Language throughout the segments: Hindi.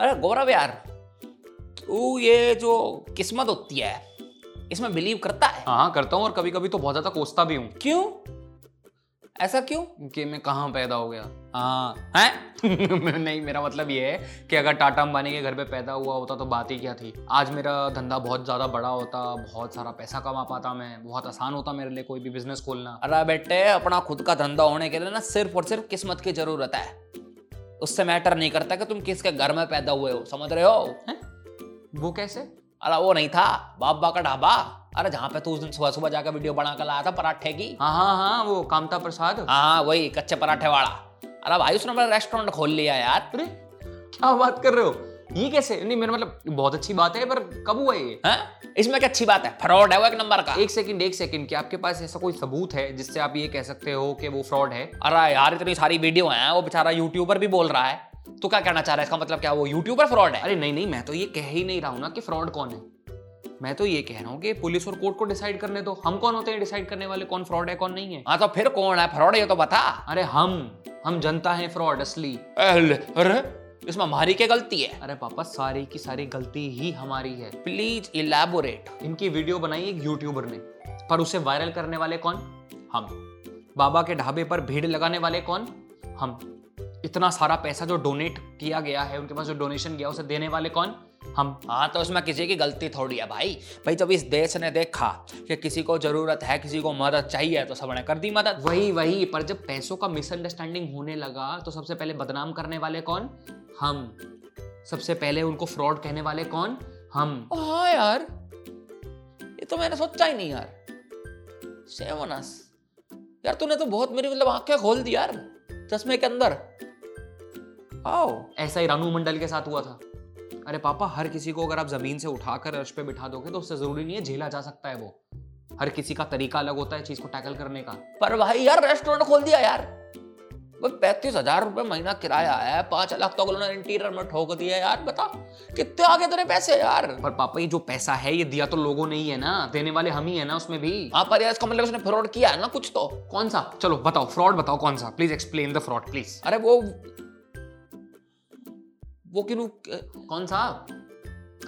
अरे गौरव यार तू ये जो किस्मत होती है इसमें बिलीव करता है? हाँ करता हूँ और कभी कभी तो बहुत ज़्यादा कोसता भी हूँ। क्यों? ऐसा क्यों? कि मैं कहाँ पैदा हो गया? हाँ। हैं? नहीं मेरा मतलब ये है कि अगर टाटा अंबानी के घर पे पैदा हुआ होता तो बात ही क्या थी? आज मेरा धंधा बहुत ज़्यादा बड़ा होता बहुत सारा पैसा कमा पाता मैं बहुत आसान होता मेरे लिए कोई भी बिज़नेस खोलना। अरे बेटे अपना खुद का धंधा होने के लिए ना सिर्फ़ और सिर्फ़ किस्मत की ज़रूरत है। उससे मैटर नहीं करता कि तुम किसके घर में पैदा हुए हो समझ रहे हो? हैं? वो कैसे? अरे वो नहीं था बाबा का ढाबा। अरे जहाँ पे तू उस दिन सुबह सुबह जाकर वीडियो बना कर लाया था पराठे की। हाँ हाँ हाँ वो कामता प्रसाद। हाँ वही कच्चे पराठे वाला। अरे भाई उसने मेरा रेस्टोरेंट खोल लिया यार। अरे क्या बात कर रहे हो? ये कैसे? नहीं मेरा मतलब बहुत अच्छी बात है पर कब हुआ ये? हैं? इसमें क्या अच्छी बात है? फ्रॉड है वो एक नंबर का। एक सेकंड एक सेकंड क्या आपके पास ऐसा कोई सबूत है जिससे आप ये कह सकते हो कि वो फ्रॉड है? अरे यार इतनी सारी वीडियो हैं वो बेचारा यूट्यूबर भी बोल रहा है। तो क्या कहना चाह रहा है? इसका मतलब क्या वो यूट्यूबर फ्रॉड है? अरे नहीं नहीं मैं तो ये कह ही नहीं रहा हूँ ना कि फ्रॉड कौन है। मैं तो ये कह रहा हूँ कि पुलिस और कोर्ट को डिसाइड करने दो। हम कौन होते हैं डिसाइड करने वाले? कौन फ्रॉड है कौन नहीं है? हाँ तो फिर कौन है? फ्रॉड ये तो बता। अरे हम हम जनता है फ्रॉड असली। अरे इसमें हमारी क्या गलती है? अरे पापा सारी की सारी गलती ही हमारी है। प्लीज़ इलेबोरेट इनकी वीडियो बनाई एक यूट्यूबर ने। पर उसे वायरल करने वाले कौन? हम। बाबा के ढाबे पर भीड़ लगाने वाले कौन? हम। इतना सारा पैसा जो डोनेट किया गया है उनके पास जो डोनेशन गया उसे देने वाले कौन? हम हाँ तो उसमें किसी की गलती थोड़ी है भाई। भाई जब इस देश ने देखा कि किसी को ज़रूरत है किसी को मदद चाहिए तो सबने कर दी मदद। वही वही पर जब पैसों का मिसअंडरस्टैंडिंग होने लगा तो सबसे पहले बदनाम करने वाले कौन? हम। सबसे पहले उनको फ्रॉड कहने वाले कौन? हम। हाँ यार। ये तो मैंने सोचा ही नहीं यार। सेवनस यार तूने तो बहुत मेरी मतलब आँखें खोल दी यार चश्मे के अंदर। आओ। ऐसा ही रानू मंडल के साथ हुआ था। अरे पापा हर किसी को अगर आप ज़मीन से उठाकर अर्श पे बिठा दोगे तो उससे ज़रूरी नहीं है झेला जा सकता है वो। हर किसी का तरीका अलग होता है चीज़ को टैकल करने का। पर भाई यार रेस्टोरेंट खोल दिया यार। वो पैंतीस हज़ार रुपए महीना किराया है पाँच लाख तो उन्होंने इंटीरियर में ठोक दिया यार बता। कितने आगे तेरे पैसे यार? पर पापा ये जो पैसा है ये दिया तो लोगों ने ही है ना देने वाले हम ही है ना उसमें भी। हाँ पर यार इसका मतलब उसने फ्रॉड किया है ना कुछ तो। कौन सा? चलो बताओ फ्रॉड बताओ कौन सा? Please explain the fraud please अरे वो वो क्यों कौन सा?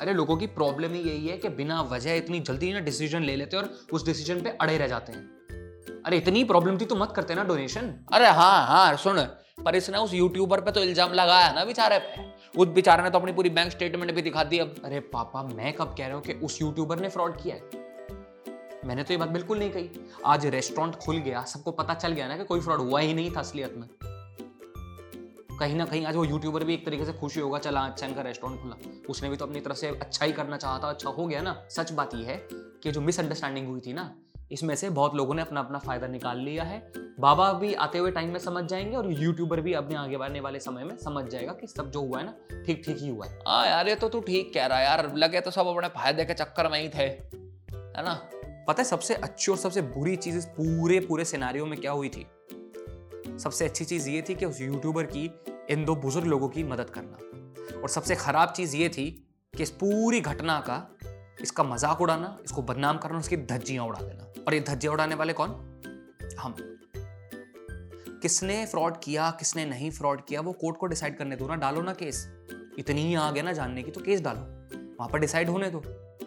अरे लोगों की प्रॉब्लम ही यही है कि बिना वजह इतनी जल्दी ना डिसीज़न ले लेते हैं और उस डिसीज़न पे अड़े रह जाते हैं। अरे इतनी प्रॉब्लम थी तो मत करते ना डोनेशन अरे हाँ हाँ सुन पर इसने उस यूट्यूबर पे तो इल्ज़ाम लगाया ना बेचारे पे। उस बेचारे ने तो अपनी पूरी बैंक स्टेटमेंट भी दिखा दी अब। अरे पापा मैं कब कह रहा हूँ कि उस यूट्यूबर ने फ्रॉड किया है? मैंने तो ये बात बिल्कुल नहीं कही। आज रेस्टोरेंट खुल गया सबको पता चल गया ना कि कोई फ्रॉड हुआ ही नहीं था असलियत में। कहीं ना कहीं आज वो यूट्यूबर भी एक तरीके से खुशी होगा चला अच्छा इनका रेस्टोरेंट खुला। उसने भी तो अपनी तरफ़ से अच्छा ही करना चाहा था अच्छा हो गया ना। सच बात यह है कि जो मिसअंडरस्टैंडिंग हुई थी ना इसमें से बहुत लोगों ने अपना अपना फ़ायदा निकाल लिया है। बाबा भी आते हुए टाइम में समझ जाएँगे और यूट्यूबर भी अपने आगे बढ़ने वाले समय में समझ जाएगा कि सब जो हुआ है ना ठीक ठीक ही हुआ है। हाँ यार ये तो तू ठीक कह रहा है यार। लगे तो सब अपने फ़ायदे के चक्कर में ही थे है ना? पता है सबसे अच्छी और सबसे बुरी चीज़ इस पूरे पूरे सिनारियों में क्या हुई थी? सबसे अच्छी चीज़ ये थी कि उस यूट्यूबर की, इन दो बुज़ुर्ग लोगों की मदद करना। और सबसे खराब चीज़ ये थी कि इस पूरी घटना का, इसका मज़ाक उड़ाना, इसको बदनाम करना, उसकी धज्जियाँ उड़ा देना। और ये धज्जियाँ उड़ाने वाले कौन? हम। किसने फ्रॉड किया, किसने नहीं फ्रॉड किया, वो कोर्ट को डिसाइड करने दो ना, डालो ना केस। इतनी ही आगे ना जानने की तो केस डालो। वहाँ पर डिसाइड होने दो।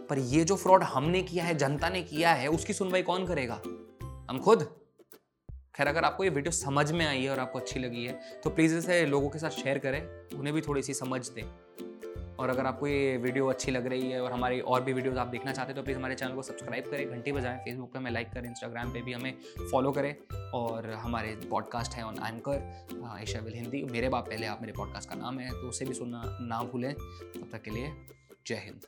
पर ये जो फ्रॉड हमने किया है, जनता ने किया है, उसकी सुनवाई कौन करेगा? हम खुद। खैर, अगर आपको ये वीडियो समझ में आई है और आपको अच्छी लगी है तो प्लीज़ इसे लोगों के साथ शेयर करें, उन्हें भी थोड़ी सी समझ दें। और अगर आपको ये वीडियो अच्छी लग रही है और हमारी और भी वीडियोस आप देखना चाहते हैं तो प्लीज़ हमारे चैनल को सब्सक्राइब करें, घंटी बजाएँ फेसबुक पे हमें लाइक करें इंस्टाग्राम पे भी हमें फॉलो करें। और हमारे पॉडकास्ट है on anchor Asia will Hindi मेरे बाप पहले आप मेरे पॉडकास्ट का नाम है तो उसे भी सुनना ना भूलें। तब तक के लिए जय हिंद।